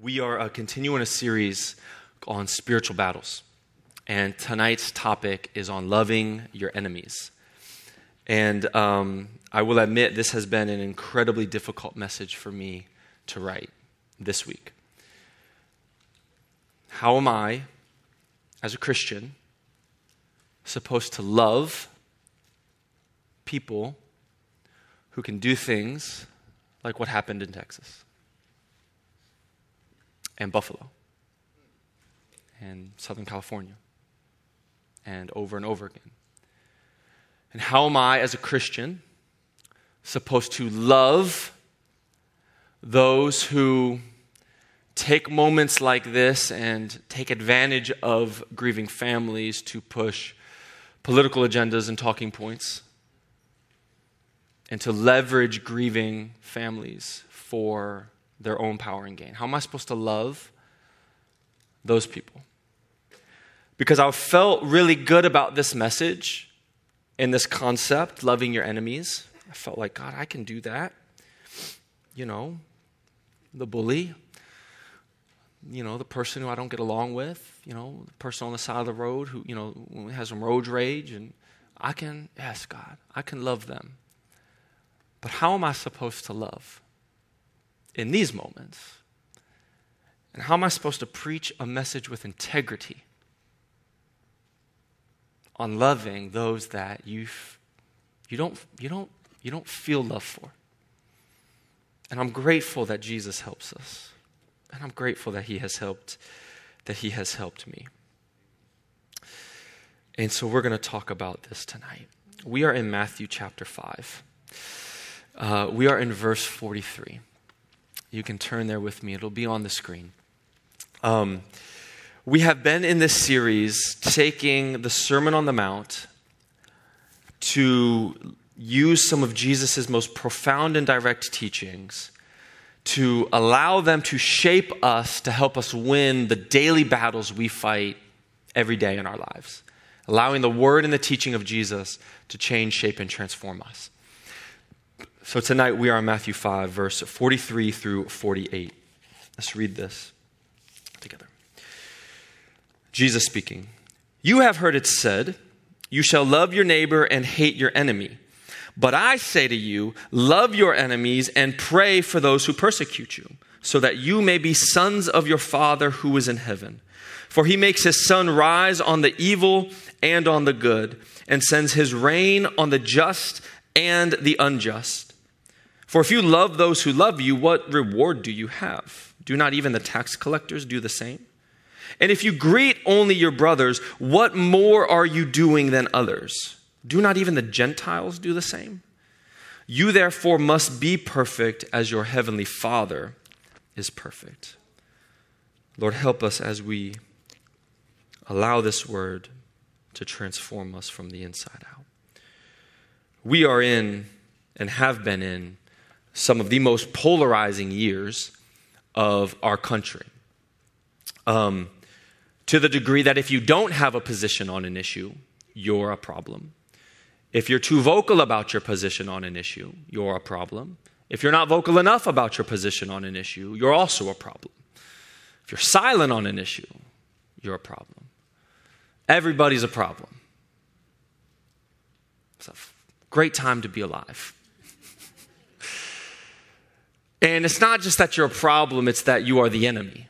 We are uh, continuing a series on spiritual battles. And tonight's topic is on loving your enemies. And um, I will admit, this has been an incredibly difficult message for me to write this week. How am I, as a Christian, supposed to love people who can do things like what happened in Texas and Buffalo and Southern California and over and over again? And how am I, as a Christian, supposed to love those who take moments like this and take advantage of grieving families to push political agendas and talking points? and to leverage grieving families for their own power and gain? How am I supposed to love those people? Because I felt really good about this message and this concept, loving your enemies. I felt like, God, I can do that. You know, the bully, you know, the person who I don't get along with, you know, the person on the side of the road who, you know, has some road rage. And I can, yes, God, I can love them. But how am I supposed to love in these moments? And how am I supposed to preach a message with integrity on loving those that you you don't you don't you don't feel love for? And I'm grateful that Jesus helps us. And I'm grateful that he has helped that he has helped me. And so we're going to talk about this tonight. We are in Matthew chapter 5. Uh, we are in verse 43. You can turn there with me, it'll be on the screen. Um, we have been in this series taking the Sermon on the Mount to use some of Jesus' most profound and direct teachings to allow them to shape us to help us win the daily battles we fight every day in our lives. Allowing the word and the teaching of Jesus to change, shape, and transform us. So tonight we are in Matthew 5, verse 43 through 48. Let's read this together. Jesus speaking You have heard it said, You shall love your neighbor and hate your enemy. But I say to you, love your enemies and pray for those who persecute you, so that you may be sons of your Father who is in heaven. For he makes his sun rise on the evil and on the good, and sends his rain on the just and the unjust. For if you love those who love you, what reward do you have? Do not even the tax collectors do the same? And if you greet only your brothers, what more are you doing than others? Do not even the Gentiles do the same? You therefore must be perfect as your heavenly Father is perfect. Lord, help us as we allow this word to transform us from the inside out. We are in and have been in some of the most polarizing years of our country. Um, to the degree that if you don't have a position on an issue, you're a problem. If you're too vocal about your position on an issue, you're a problem. If you're not vocal enough about your position on an issue, you're also a problem. If you're silent on an issue, you're a problem. Everybody's a problem. It's a great time to be alive. And it's not just that you're a problem, it's that you are the enemy.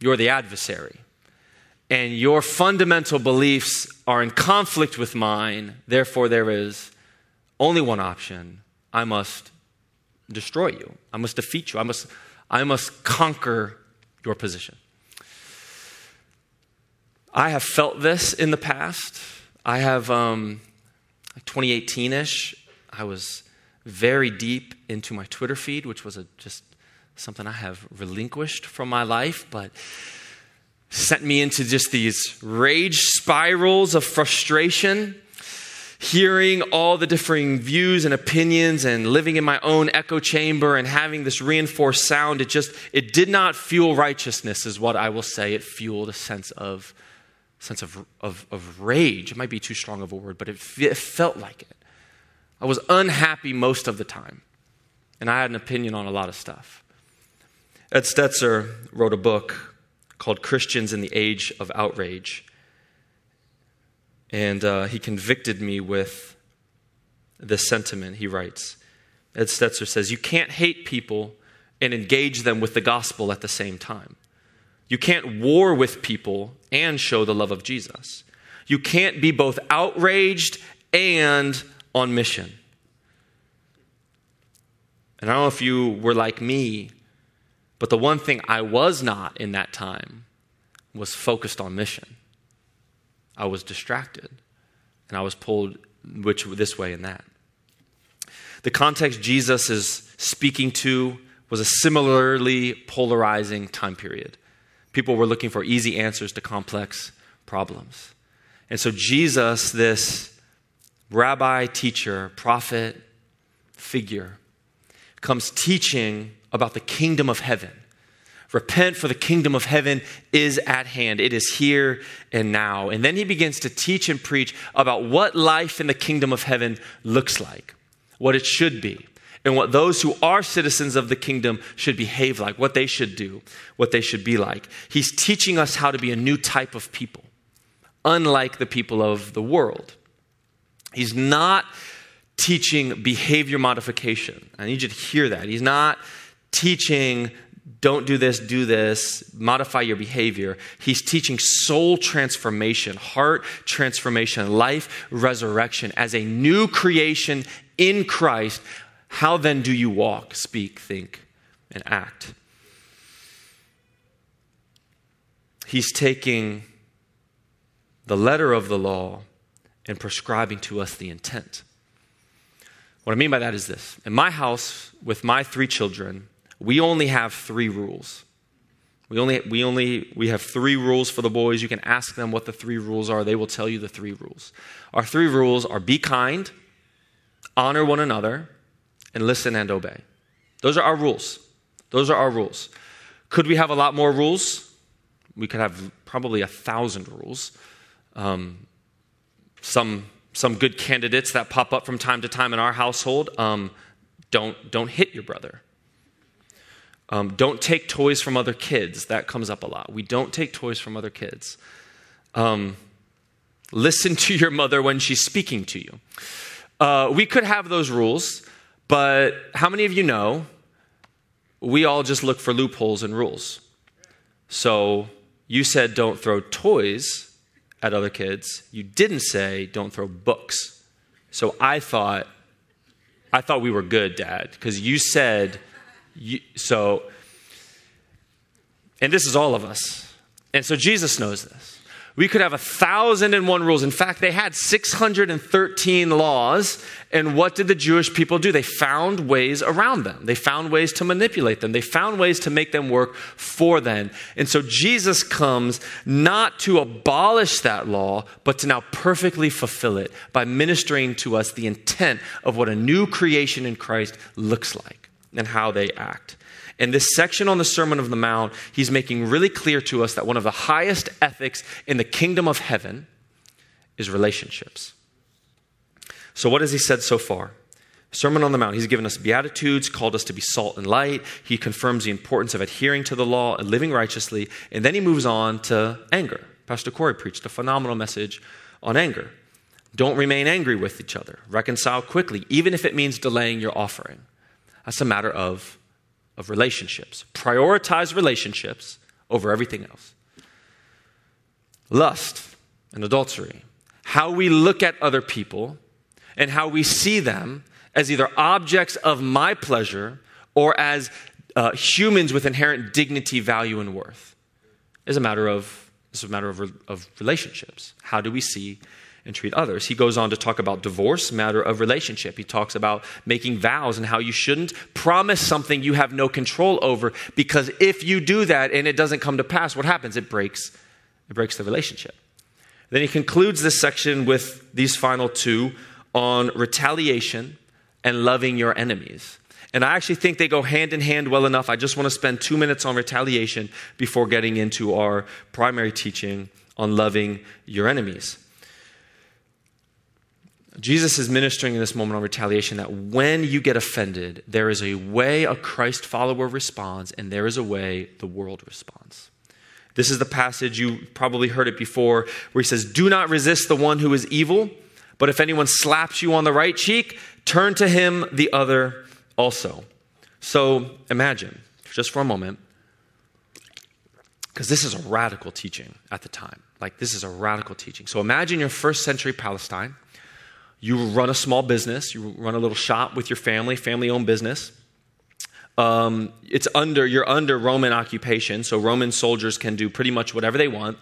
You're the adversary. And your fundamental beliefs are in conflict with mine. Therefore, there is only one option I must destroy you, I must defeat you, I must, I must conquer your position. I have felt this in the past. I have, um, like 2018 ish, I was very deep into my Twitter feed, which was a, just something I have relinquished from my life, but sent me into just these rage spirals of frustration, hearing all the differing views and opinions and living in my own echo chamber and having this reinforced sound. It just, it did not fuel righteousness, is what I will say. It fueled a sense of, sense of, of, of rage. It might be too strong of a word, but it, it felt like it. I was unhappy most of the time, and I had an opinion on a lot of stuff. Ed Stetzer wrote a book called Christians in the Age of Outrage. And uh, he convicted me with this sentiment. He writes Ed Stetzer says, You can't hate people and engage them with the gospel at the same time. You can't war with people and show the love of Jesus. You can't be both outraged and on mission. And I don't know if you were like me, but the one thing I was not in that time was focused on mission. I was distracted and I was pulled which this way and that. The context Jesus is speaking to was a similarly polarizing time period. People were looking for easy answers to complex problems. And so Jesus, this rabbi, teacher, prophet, figure, comes teaching about the kingdom of heaven. Repent, for the kingdom of heaven is at hand. It is here and now. And then he begins to teach and preach about what life in the kingdom of heaven looks like, what it should be, and what those who are citizens of the kingdom should behave like, what they should do, what they should be like. He's teaching us how to be a new type of people, unlike the people of the world. He's not teaching behavior modification. I need you to hear that. He's not teaching don't do this, do this, modify your behavior. He's teaching soul transformation, heart transformation, life resurrection as a new creation in Christ. How then do you walk, speak, think, and act? He's taking the letter of the law and prescribing to us the intent. What I mean by that is this In my house, with my three children, we only have three rules. We only, we only we have three rules for the boys. You can ask them what the three rules are. They will tell you the three rules. Our three rules are be kind, honor one another, and listen and obey. Those are our rules. Those are our rules. Could we have a lot more rules? We could have probably a thousand rules. Um, some some good candidates that pop up from time to time in our household. Um, don't don't hit your brother. Um, don't take toys from other kids. That comes up a lot. We don't take toys from other kids. Um, listen to your mother when she's speaking to you. Uh, we could have those rules, but how many of you know we all just look for loopholes in rules? So you said don't throw toys at other kids. You didn't say don't throw books. So I thought I thought we were good, Dad, because you said you, so, and this is all of us. And so Jesus knows this. We could have a thousand and one rules. In fact, they had 613 laws. And what did the Jewish people do? They found ways around them. They found ways to manipulate them. They found ways to make them work for them. And so Jesus comes not to abolish that law, but to now perfectly fulfill it by ministering to us the intent of what a new creation in Christ looks like and how they act. In this section on the Sermon of the Mount, he's making really clear to us that one of the highest ethics in the kingdom of heaven is relationships. So, what has he said so far? Sermon on the Mount, he's given us beatitudes, called us to be salt and light. He confirms the importance of adhering to the law and living righteously. And then he moves on to anger. Pastor Corey preached a phenomenal message on anger. Don't remain angry with each other. Reconcile quickly, even if it means delaying your offering. That's a matter of, of relationships. Prioritize relationships over everything else. Lust and adultery. How we look at other people and how we see them as either objects of my pleasure or as uh, humans with inherent dignity, value, and worth is a matter of, is a matter of, of relationships. How do we see and treat others. He goes on to talk about divorce, matter of relationship. He talks about making vows and how you shouldn't promise something you have no control over because if you do that and it doesn't come to pass, what happens? It breaks it breaks the relationship. Then he concludes this section with these final two on retaliation and loving your enemies. And I actually think they go hand in hand well enough. I just want to spend two minutes on retaliation before getting into our primary teaching on loving your enemies. Jesus is ministering in this moment on retaliation that when you get offended, there is a way a Christ follower responds, and there is a way the world responds. This is the passage, you probably heard it before, where he says, Do not resist the one who is evil, but if anyone slaps you on the right cheek, turn to him the other also. So imagine, just for a moment, because this is a radical teaching at the time. Like, this is a radical teaching. So imagine your first century Palestine. You run a small business, you run a little shop with your family, family owned business. Um, it's under, you're under Roman occupation, so Roman soldiers can do pretty much whatever they want.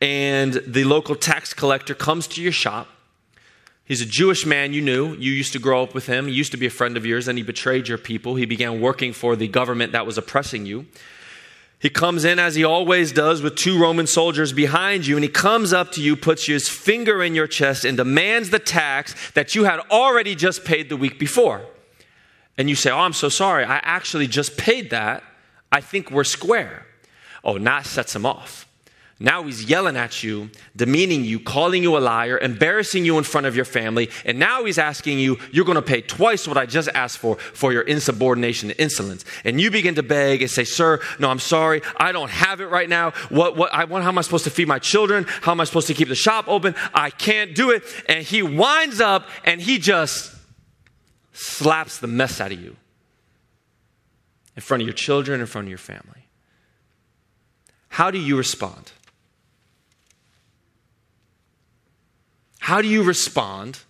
And the local tax collector comes to your shop. He's a Jewish man you knew. You used to grow up with him. He used to be a friend of yours, and he betrayed your people. He began working for the government that was oppressing you. He comes in as he always does with two Roman soldiers behind you, and he comes up to you, puts his finger in your chest, and demands the tax that you had already just paid the week before. And you say, Oh, I'm so sorry. I actually just paid that. I think we're square. Oh, now sets him off. Now he's yelling at you, demeaning you, calling you a liar, embarrassing you in front of your family, and now he's asking you, you're going to pay twice what I just asked for for your insubordination and insolence. And you begin to beg and say, Sir, no, I'm sorry. I don't have it right now. What, what, I, how am I supposed to feed my children? How am I supposed to keep the shop open? I can't do it. And he winds up and he just slaps the mess out of you in front of your children, in front of your family. How do you respond? How do you respond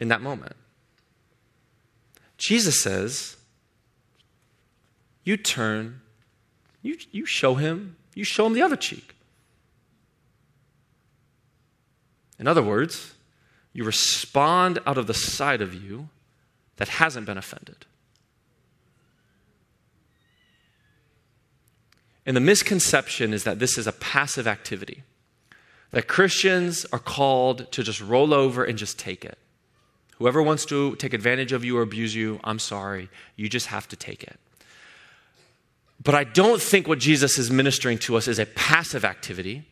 in that moment? Jesus says, you turn, you, you show him, you show him the other cheek. In other words, you respond out of the side of you that hasn't been offended. And the misconception is that this is a passive activity that Christians are called to just roll over and just take it. Whoever wants to take advantage of you or abuse you, I'm sorry. You just have to take it. But I don't think what Jesus is ministering to us is a passive activity.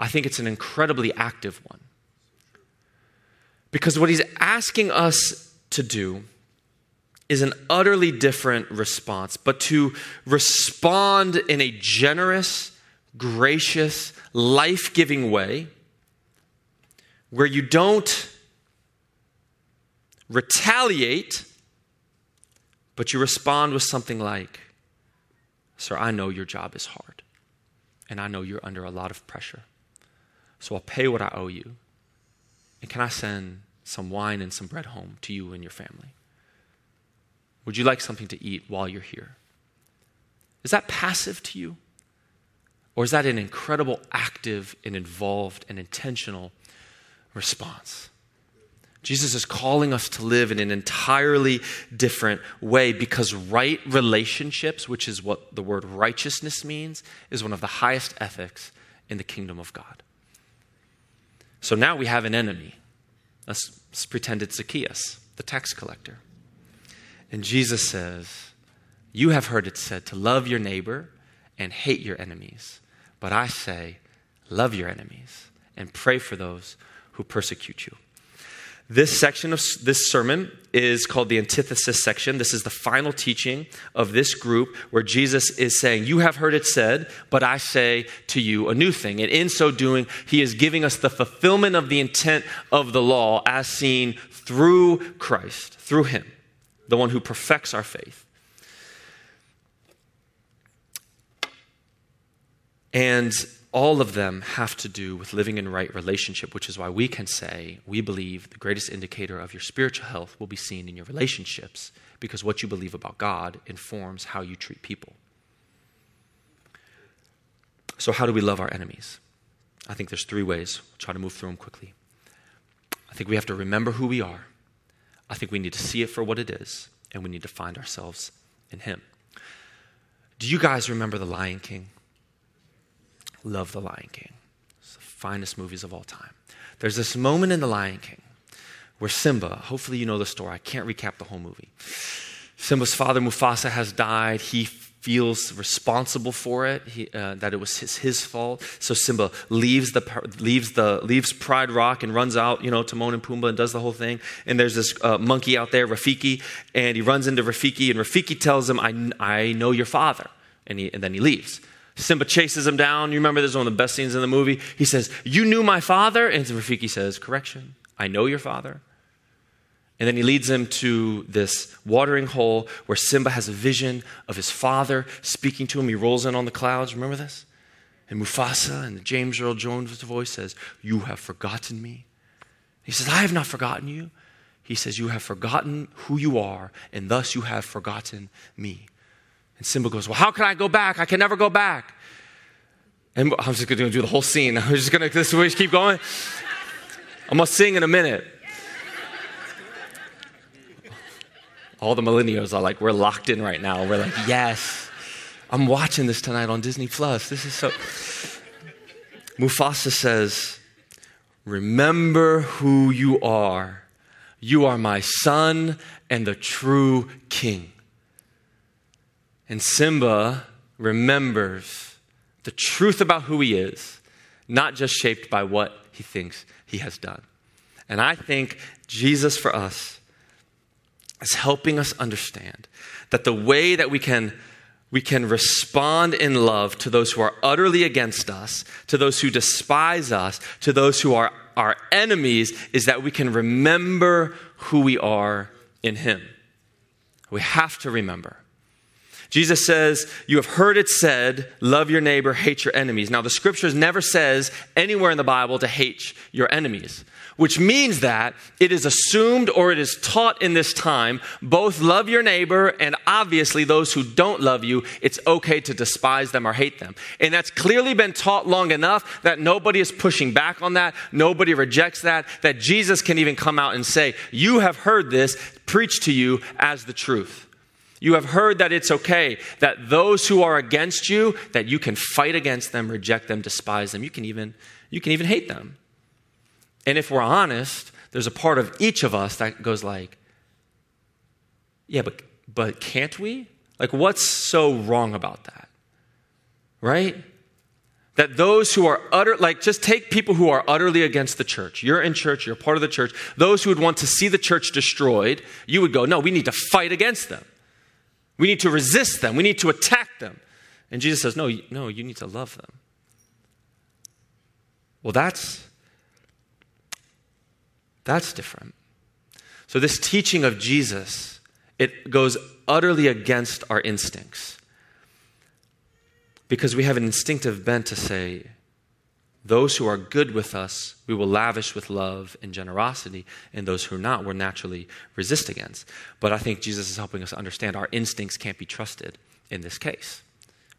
I think it's an incredibly active one. Because what he's asking us to do is an utterly different response, but to respond in a generous, gracious, life giving way where you don't retaliate, but you respond with something like, Sir, I know your job is hard, and I know you're under a lot of pressure. So I'll pay what I owe you. And can I send some wine and some bread home to you and your family? Would you like something to eat while you're here? Is that passive to you? Or is that an incredible active and involved and intentional response? Jesus is calling us to live in an entirely different way because right relationships, which is what the word righteousness means, is one of the highest ethics in the kingdom of God. So now we have an enemy. Let's, let's pretend it's Zacchaeus, the tax collector. And Jesus says, You have heard it said to love your neighbor and hate your enemies. But I say, love your enemies and pray for those who persecute you. This section of this sermon is called the antithesis section. This is the final teaching of this group where Jesus is saying, You have heard it said, but I say to you a new thing. And in so doing, he is giving us the fulfillment of the intent of the law as seen through Christ, through him, the one who perfects our faith. And all of them have to do with living in right relationship, which is why we can say we believe the greatest indicator of your spiritual health will be seen in your relationships, because what you believe about God informs how you treat people. So, how do we love our enemies? I think there's three ways. I'll try to move through them quickly. I think we have to remember who we are. I think we need to see it for what it is, and we need to find ourselves in Him. Do you guys remember The Lion King? Love The Lion King. It's the finest movies of all time. There's this moment in The Lion King where Simba, hopefully you know the story, I can't recap the whole movie. Simba's father Mufasa has died. He feels responsible for it, he, uh, that it was his, his fault. So Simba leaves the, leaves the leaves Pride Rock and runs out, you know, Timon and Pumbaa and does the whole thing. And there's this uh, monkey out there, Rafiki, and he runs into Rafiki, and Rafiki tells him, I, I know your father. And, he, and then he leaves. Simba chases him down. You remember this is one of the best scenes in the movie. He says, You knew my father? And Rafiki says, Correction, I know your father. And then he leads him to this watering hole where Simba has a vision of his father speaking to him. He rolls in on the clouds. Remember this? And Mufasa and James Earl Jones' voice says, You have forgotten me. He says, I have not forgotten you. He says, You have forgotten who you are, and thus you have forgotten me. And Simba goes, Well, how can I go back? I can never go back. And I'm just going to do the whole scene. I'm just going to, this way, keep going. I'm going to sing in a minute. All the millennials are like, we're locked in right now. We're like, yes, I'm watching this tonight on Disney Plus. This is so. Mufasa says, Remember who you are. You are my son and the true king. And Simba remembers the truth about who he is, not just shaped by what he thinks he has done. And I think Jesus for us is helping us understand that the way that we can we can respond in love to those who are utterly against us, to those who despise us, to those who are our enemies, is that we can remember who we are in Him. We have to remember. Jesus says, You have heard it said, love your neighbor, hate your enemies. Now, the scriptures never says anywhere in the Bible to hate your enemies which means that it is assumed or it is taught in this time both love your neighbor and obviously those who don't love you, it's okay to despise them or hate them. And that's clearly been taught long enough that nobody is pushing back on that, nobody rejects that, that Jesus can even come out and say, You have heard this preached to you as the truth. You have heard that it's okay that those who are against you that you can fight against them, reject them, despise them. You can even you can even hate them. And if we're honest, there's a part of each of us that goes like, yeah, but, but can't we? Like, what's so wrong about that? Right? That those who are utter, like, just take people who are utterly against the church. You're in church, you're part of the church. Those who would want to see the church destroyed, you would go, no, we need to fight against them. We need to resist them. We need to attack them. And Jesus says, no, no, you need to love them. Well, that's that's different. So, this teaching of Jesus, it goes utterly against our instincts. Because we have an instinctive bent to say, those who are good with us, we will lavish with love and generosity, and those who are not, we'll naturally resist against. But I think Jesus is helping us understand our instincts can't be trusted in this case.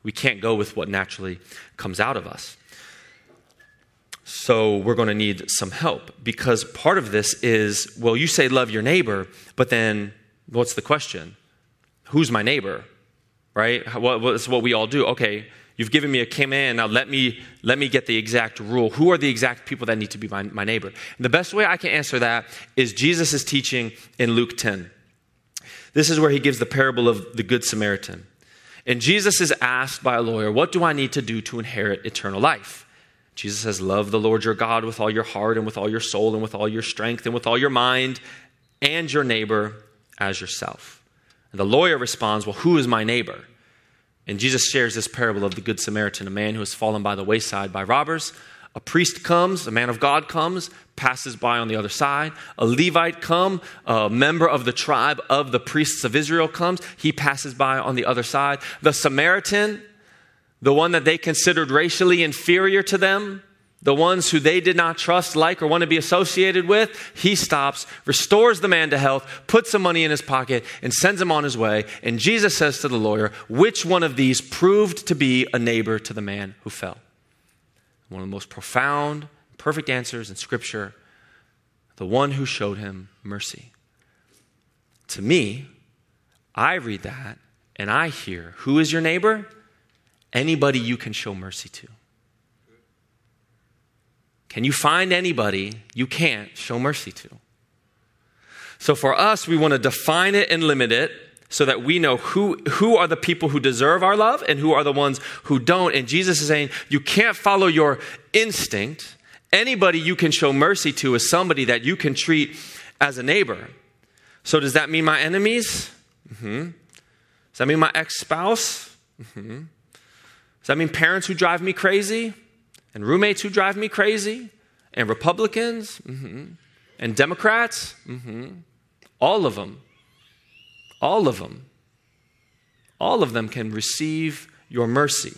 We can't go with what naturally comes out of us. So we're going to need some help because part of this is well, you say love your neighbor, but then what's the question? Who's my neighbor? Right? What's what we all do? Okay, you've given me a command. Now let me let me get the exact rule. Who are the exact people that need to be my, my neighbor? And the best way I can answer that is Jesus is teaching in Luke 10. This is where he gives the parable of the Good Samaritan. And Jesus is asked by a lawyer, What do I need to do to inherit eternal life? Jesus says, Love the Lord your God with all your heart and with all your soul and with all your strength and with all your mind and your neighbor as yourself. And the lawyer responds, Well, who is my neighbor? And Jesus shares this parable of the Good Samaritan, a man who has fallen by the wayside by robbers. A priest comes, a man of God comes, passes by on the other side. A Levite comes, a member of the tribe of the priests of Israel comes, he passes by on the other side. The Samaritan the one that they considered racially inferior to them, the ones who they did not trust, like, or want to be associated with, he stops, restores the man to health, puts some money in his pocket, and sends him on his way. And Jesus says to the lawyer, Which one of these proved to be a neighbor to the man who fell? One of the most profound, perfect answers in Scripture the one who showed him mercy. To me, I read that and I hear, Who is your neighbor? anybody you can show mercy to? Can you find anybody you can't show mercy to? So for us, we want to define it and limit it so that we know who, who are the people who deserve our love and who are the ones who don't. And Jesus is saying, you can't follow your instinct. Anybody you can show mercy to is somebody that you can treat as a neighbor. So, does that mean my enemies? Mm-hmm. Does that mean my ex spouse? Mm-hmm. Does that mean parents who drive me crazy? And roommates who drive me crazy? And Republicans? Mm-hmm. And Democrats? Mm-hmm. All of them. All of them. All of them can receive your mercy.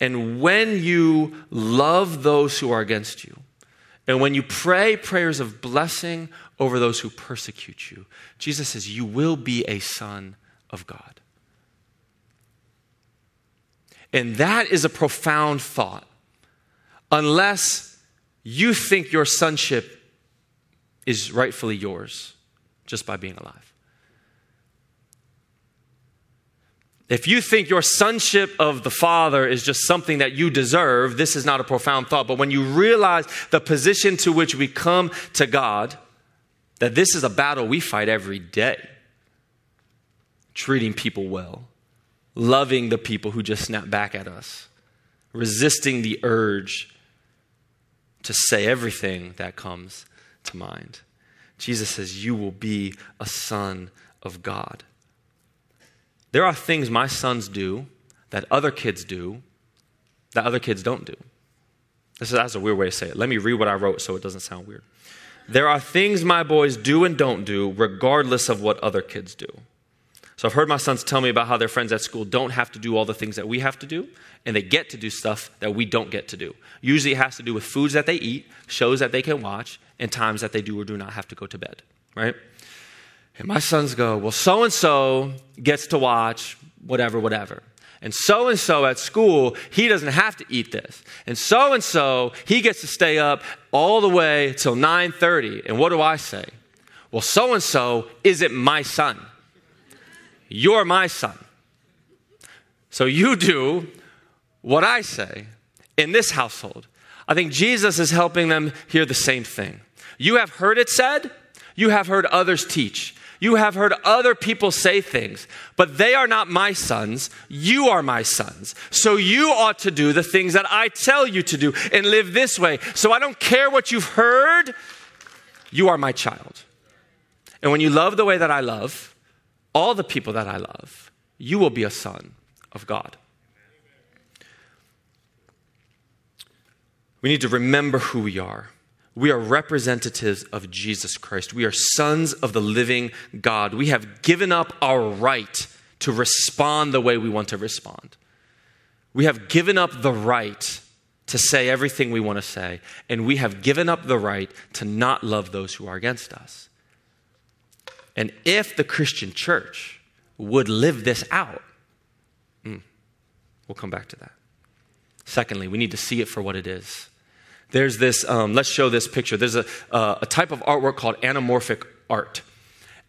And when you love those who are against you, and when you pray prayers of blessing over those who persecute you, Jesus says, you will be a son of God. And that is a profound thought. Unless you think your sonship is rightfully yours just by being alive. If you think your sonship of the Father is just something that you deserve, this is not a profound thought. But when you realize the position to which we come to God, that this is a battle we fight every day treating people well, loving the people who just snap back at us, resisting the urge to say everything that comes to mind. Jesus says, You will be a son of God. There are things my sons do that other kids do that other kids don't do. This is that's a weird way to say it. Let me read what I wrote so it doesn't sound weird. There are things my boys do and don't do regardless of what other kids do. So I've heard my sons tell me about how their friends at school don't have to do all the things that we have to do, and they get to do stuff that we don't get to do. Usually it has to do with foods that they eat, shows that they can watch, and times that they do or do not have to go to bed, right? And my sons go, Well, so and so gets to watch whatever, whatever. And so and so at school, he doesn't have to eat this. And so and so, he gets to stay up all the way till 9:30. And what do I say? Well, so and so isn't my son. You're my son. So you do what I say in this household. I think Jesus is helping them hear the same thing. You have heard it said, you have heard others teach. You have heard other people say things, but they are not my sons. You are my sons. So you ought to do the things that I tell you to do and live this way. So I don't care what you've heard. You are my child. And when you love the way that I love, all the people that I love, you will be a son of God. We need to remember who we are. We are representatives of Jesus Christ. We are sons of the living God. We have given up our right to respond the way we want to respond. We have given up the right to say everything we want to say, and we have given up the right to not love those who are against us. And if the Christian church would live this out, mm, we'll come back to that. Secondly, we need to see it for what it is. There's this, um, let's show this picture. There's a, uh, a type of artwork called anamorphic art.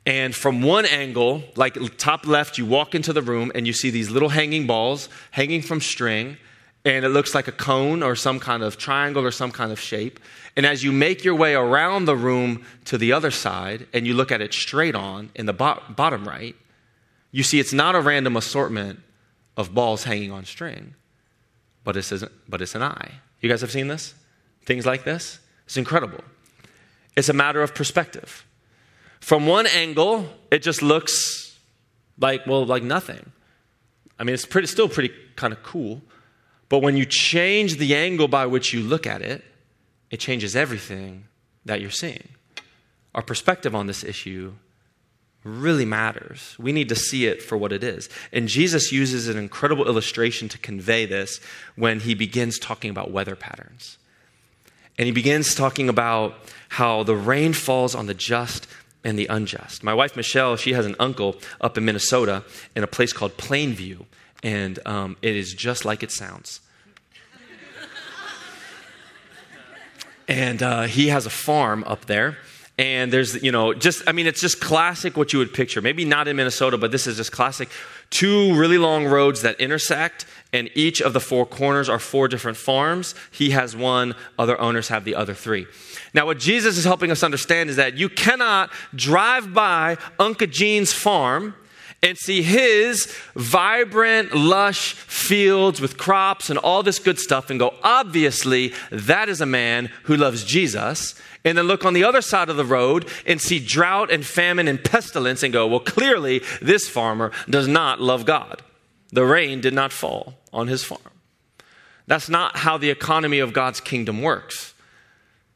And from one angle, like top left, you walk into the room and you see these little hanging balls hanging from string, and it looks like a cone or some kind of triangle or some kind of shape. And as you make your way around the room to the other side and you look at it straight on in the bo- bottom right, you see it's not a random assortment of balls hanging on string, but it's, but it's an eye. You guys have seen this? things like this. It's incredible. It's a matter of perspective. From one angle, it just looks like, well, like nothing. I mean, it's pretty, still pretty kind of cool. But when you change the angle by which you look at it, it changes everything that you're seeing. Our perspective on this issue really matters. We need to see it for what it is. And Jesus uses an incredible illustration to convey this when he begins talking about weather patterns. And he begins talking about how the rain falls on the just and the unjust. My wife, Michelle, she has an uncle up in Minnesota in a place called Plainview, and um, it is just like it sounds. And uh, he has a farm up there. And there's, you know, just, I mean, it's just classic what you would picture. Maybe not in Minnesota, but this is just classic. Two really long roads that intersect, and each of the four corners are four different farms. He has one, other owners have the other three. Now, what Jesus is helping us understand is that you cannot drive by Uncle Gene's farm and see his vibrant, lush fields with crops and all this good stuff and go, obviously, that is a man who loves Jesus. And then look on the other side of the road and see drought and famine and pestilence and go, well, clearly, this farmer does not love God. The rain did not fall on his farm. That's not how the economy of God's kingdom works.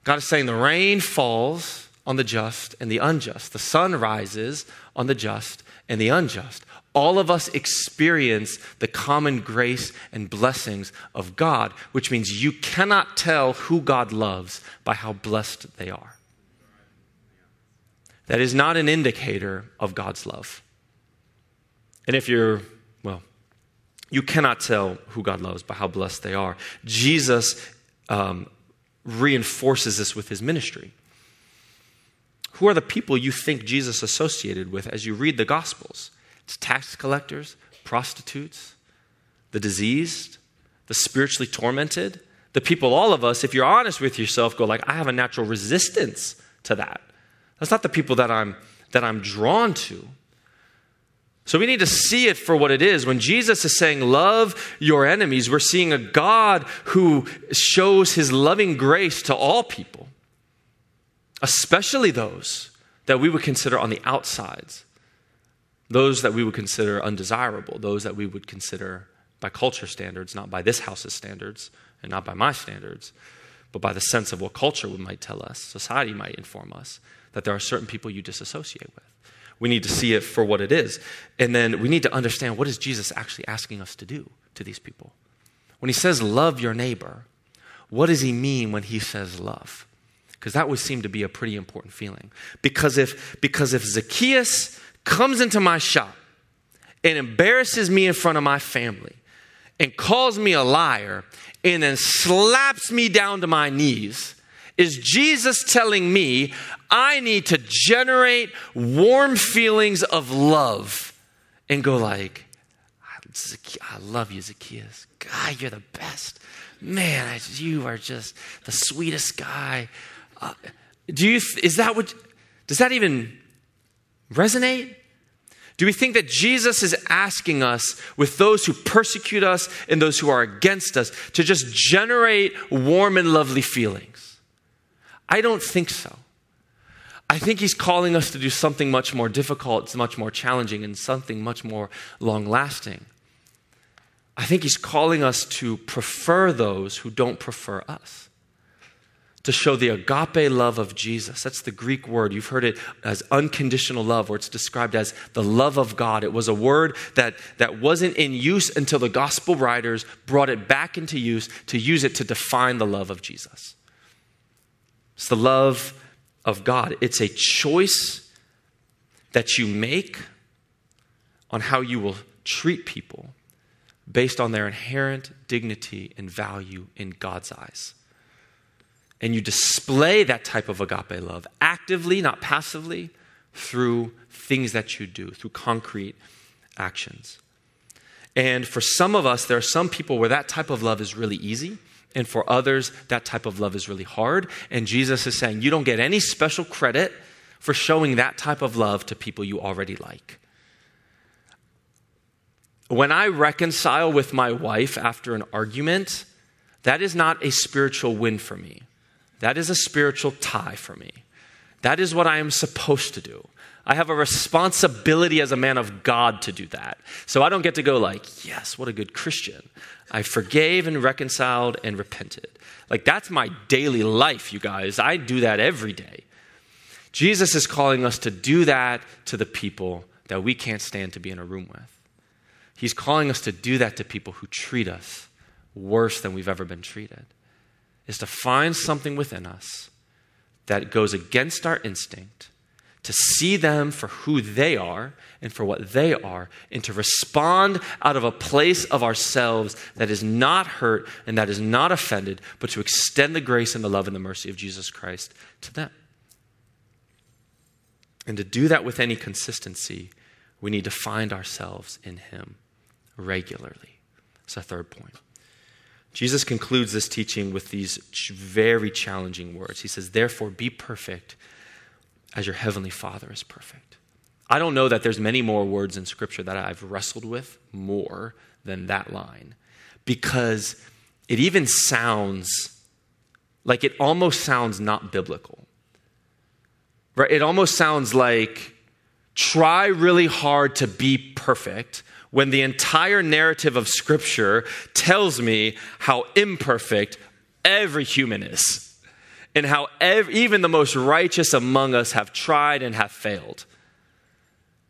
God is saying the rain falls on the just and the unjust, the sun rises on the just and the unjust. All of us experience the common grace and blessings of God, which means you cannot tell who God loves by how blessed they are. That is not an indicator of God's love. And if you're, well, you cannot tell who God loves by how blessed they are. Jesus um, reinforces this with his ministry. Who are the people you think Jesus associated with as you read the Gospels? It's tax collectors, prostitutes, the diseased, the spiritually tormented, the people, all of us, if you're honest with yourself, go like, I have a natural resistance to that. That's not the people that I'm that I'm drawn to. So we need to see it for what it is. When Jesus is saying, Love your enemies, we're seeing a God who shows his loving grace to all people especially those that we would consider on the outsides, those that we would consider undesirable, those that we would consider by culture standards, not by this house's standards, and not by my standards, but by the sense of what culture might tell us, society might inform us, that there are certain people you disassociate with. We need to see it for what it is. And then we need to understand what is Jesus actually asking us to do to these people. When he says love your neighbor, what does he mean when he says love? Because that would seem to be a pretty important feeling. Because if, because if Zacchaeus comes into my shop and embarrasses me in front of my family and calls me a liar and then slaps me down to my knees, is Jesus telling me I need to generate warm feelings of love and go like, I love you, Zacchaeus. God, you're the best. Man, you are just the sweetest guy. Do you, is that what, does that even resonate? Do we think that Jesus is asking us, with those who persecute us and those who are against us, to just generate warm and lovely feelings? I don't think so. I think he's calling us to do something much more difficult, much more challenging, and something much more long lasting. I think he's calling us to prefer those who don't prefer us to show the agape love of Jesus. That's the Greek word. You've heard it as unconditional love, or it's described as the love of God. It was a word that, that wasn't in use until the gospel writers brought it back into use to use it to define the love of Jesus. It's the love of God. It's a choice that you make on how you will treat people based on their inherent dignity and value in God's eyes and you display that type of agape love actively, not passively, through things that you do, through concrete actions. And for some of us, there are some people where that type of love is really easy. And for others, that type of love is really hard. And Jesus is saying, you don't get any special credit for showing that type of love to people you already like. When I reconcile with my wife after an argument, that is not a spiritual win for me. That is a spiritual tie for me. That is what I am supposed to do. I have a responsibility as a man of God to do that. So I don't get to go like, yes, what a good Christian. I forgave and reconciled and repented. Like that's my daily life, you guys. I do that every day. Jesus is calling us to do that to the people that we can't stand to be in a room with. He's calling us to do that to people who treat us worse than we've ever been treated is to find something within us that goes against our instinct, to see them for who they are and for what they are, and to respond out of a place of ourselves that is not hurt and that is not offended, but to extend the grace and the love and the mercy of Jesus Christ to them. And to do that with any consistency, we need to find ourselves in Him regularly. That's a third point. Jesus concludes this teaching with these very challenging words. He says, Therefore, be perfect as your heavenly Father is perfect. I don't know that there's many more words in Scripture that I've wrestled with more than that line because it even sounds like it almost sounds not biblical. Right? It almost sounds like try really hard to be perfect when the entire narrative of Scripture tells me how imperfect every human is and how ev- even the most righteous among us have tried and have failed.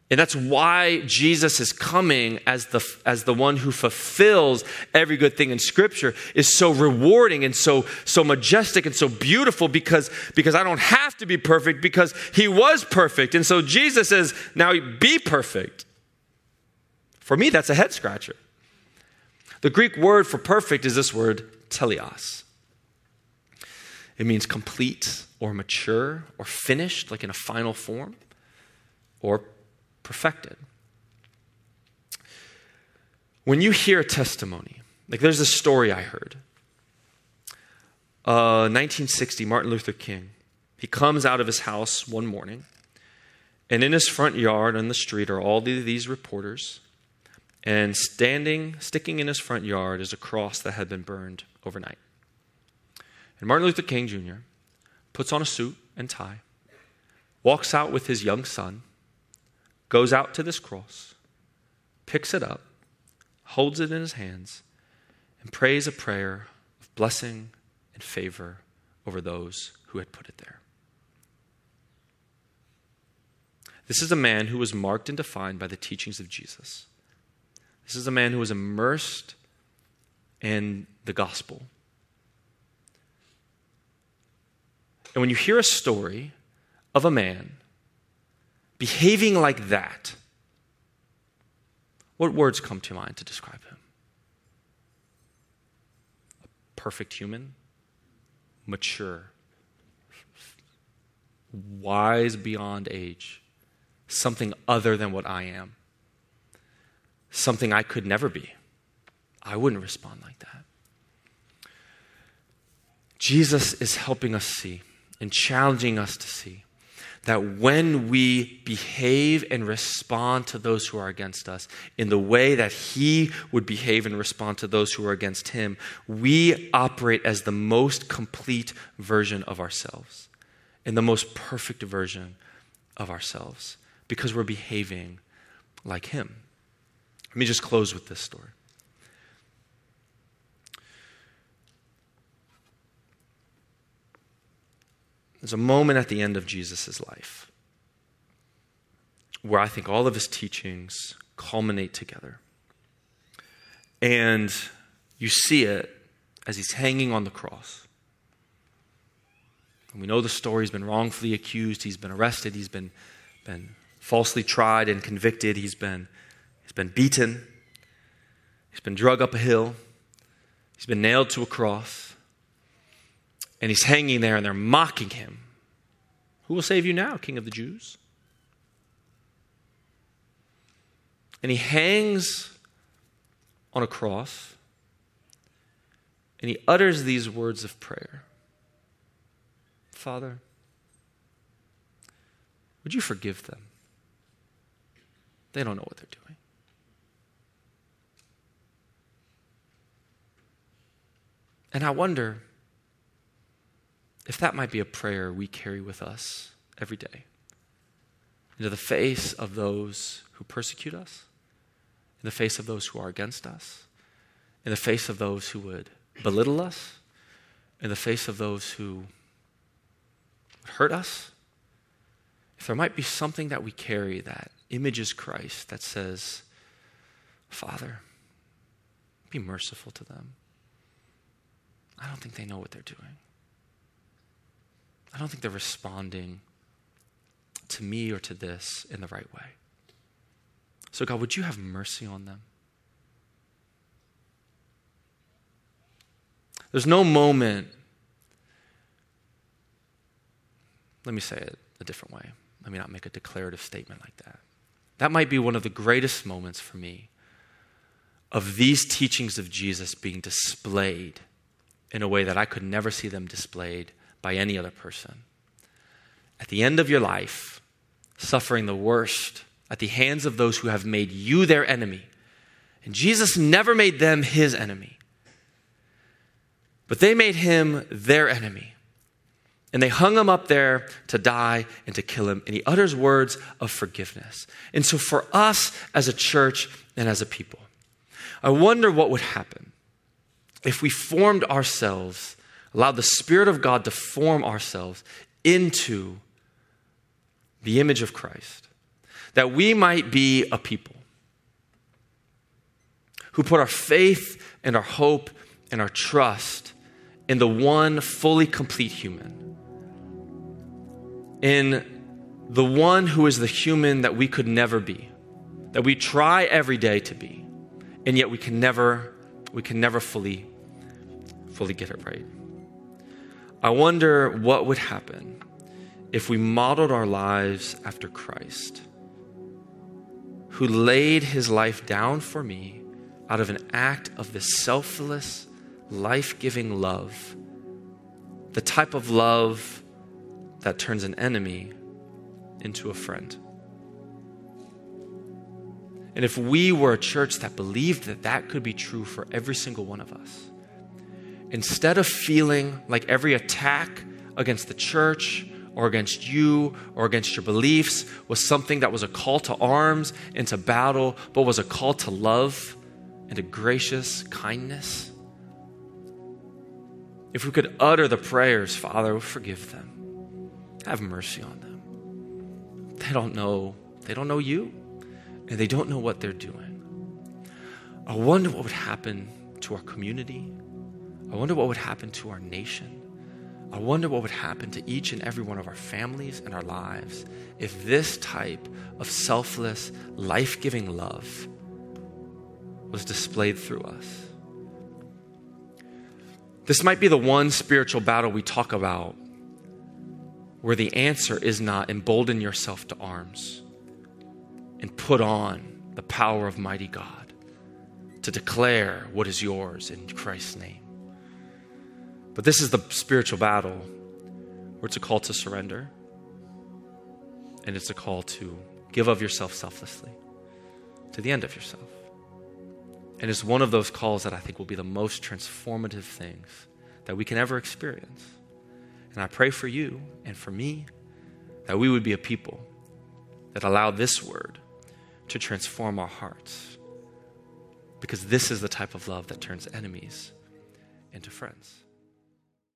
And that's why Jesus is coming as the, as the one who fulfills every good thing in Scripture is so rewarding and so, so majestic and so beautiful because, because I don't have to be perfect because he was perfect. And so Jesus says, now be perfect. For me, that's a head scratcher. The Greek word for perfect is this word, teleos. It means complete or mature or finished, like in a final form, or perfected. When you hear a testimony, like there's a story I heard. Uh, 1960, Martin Luther King. He comes out of his house one morning, and in his front yard on the street are all these reporters. And standing, sticking in his front yard, is a cross that had been burned overnight. And Martin Luther King Jr. puts on a suit and tie, walks out with his young son, goes out to this cross, picks it up, holds it in his hands, and prays a prayer of blessing and favor over those who had put it there. This is a man who was marked and defined by the teachings of Jesus. This is a man who was immersed in the gospel. And when you hear a story of a man behaving like that, what words come to mind to describe him? A perfect human, mature, wise beyond age, something other than what I am, something I could never be. I wouldn't respond like that. Jesus is helping us see and challenging us to see that when we behave and respond to those who are against us in the way that He would behave and respond to those who are against Him, we operate as the most complete version of ourselves, in the most perfect version of ourselves, because we're behaving like Him. Let me just close with this story. There's a moment at the end of Jesus' life where I think all of his teachings culminate together. And you see it as he's hanging on the cross. And we know the story. He's been wrongfully accused, he's been arrested, he's been, been falsely tried and convicted, he's been, he's been beaten, he's been drug up a hill, he's been nailed to a cross. And he's hanging there and they're mocking him. Who will save you now, King of the Jews? And he hangs on a cross and he utters these words of prayer Father, would you forgive them? They don't know what they're doing. And I wonder if that might be a prayer we carry with us every day into the face of those who persecute us, in the face of those who are against us, in the face of those who would belittle us, in the face of those who would hurt us, if there might be something that we carry that images Christ that says, Father, be merciful to them. Don't think they know what they're doing. I don't think they're responding to me or to this in the right way. So, God, would you have mercy on them? There's no moment, let me say it a different way. Let me not make a declarative statement like that. That might be one of the greatest moments for me of these teachings of Jesus being displayed in a way that I could never see them displayed by any other person. At the end of your life, suffering the worst at the hands of those who have made you their enemy. And Jesus never made them his enemy, but they made him their enemy. And they hung him up there to die and to kill him. And he utters words of forgiveness. And so, for us as a church and as a people, I wonder what would happen if we formed ourselves, allowed the Spirit of God to form ourselves into the image of Christ, that we might be a people who put our faith and our hope and our trust in the one fully complete human, in the one who is the human that we could never be, that we try every day to be, and yet we can never, we can never fully, fully get it right. I wonder what would happen if we modeled our lives after Christ, who laid his life down for me out of an act of this selfless, life giving love, the type of love that turns an enemy into a friend. And if we were a church that believed that that could be true for every single one of us, instead of feeling like every attack against the church or against you or against your beliefs was something that was a call to arms and to battle, but was a call to love and to gracious kindness. If we could utter the prayers, Father, forgive them. Have mercy on them. They don't know, they don't know you, and they don't know what they're doing. I wonder what would happen to our community. I wonder what would happen to our nation. I wonder what would happen to each and every one of our families and our lives if this type of selfless, life giving love was displayed through us. This might be the one spiritual battle we talk about where the answer is not embolden yourself to arms and put on the power of mighty God to declare what is yours in Christ's name. But this is the spiritual battle where it's a call to surrender and it's a call to give of yourself selflessly to the end of yourself. And it's one of those calls that I think will be the most transformative things that we can ever experience. And I pray for you and for me that we would be a people that allow this word to transform our hearts. Because this is the type of love that turns enemies into friends.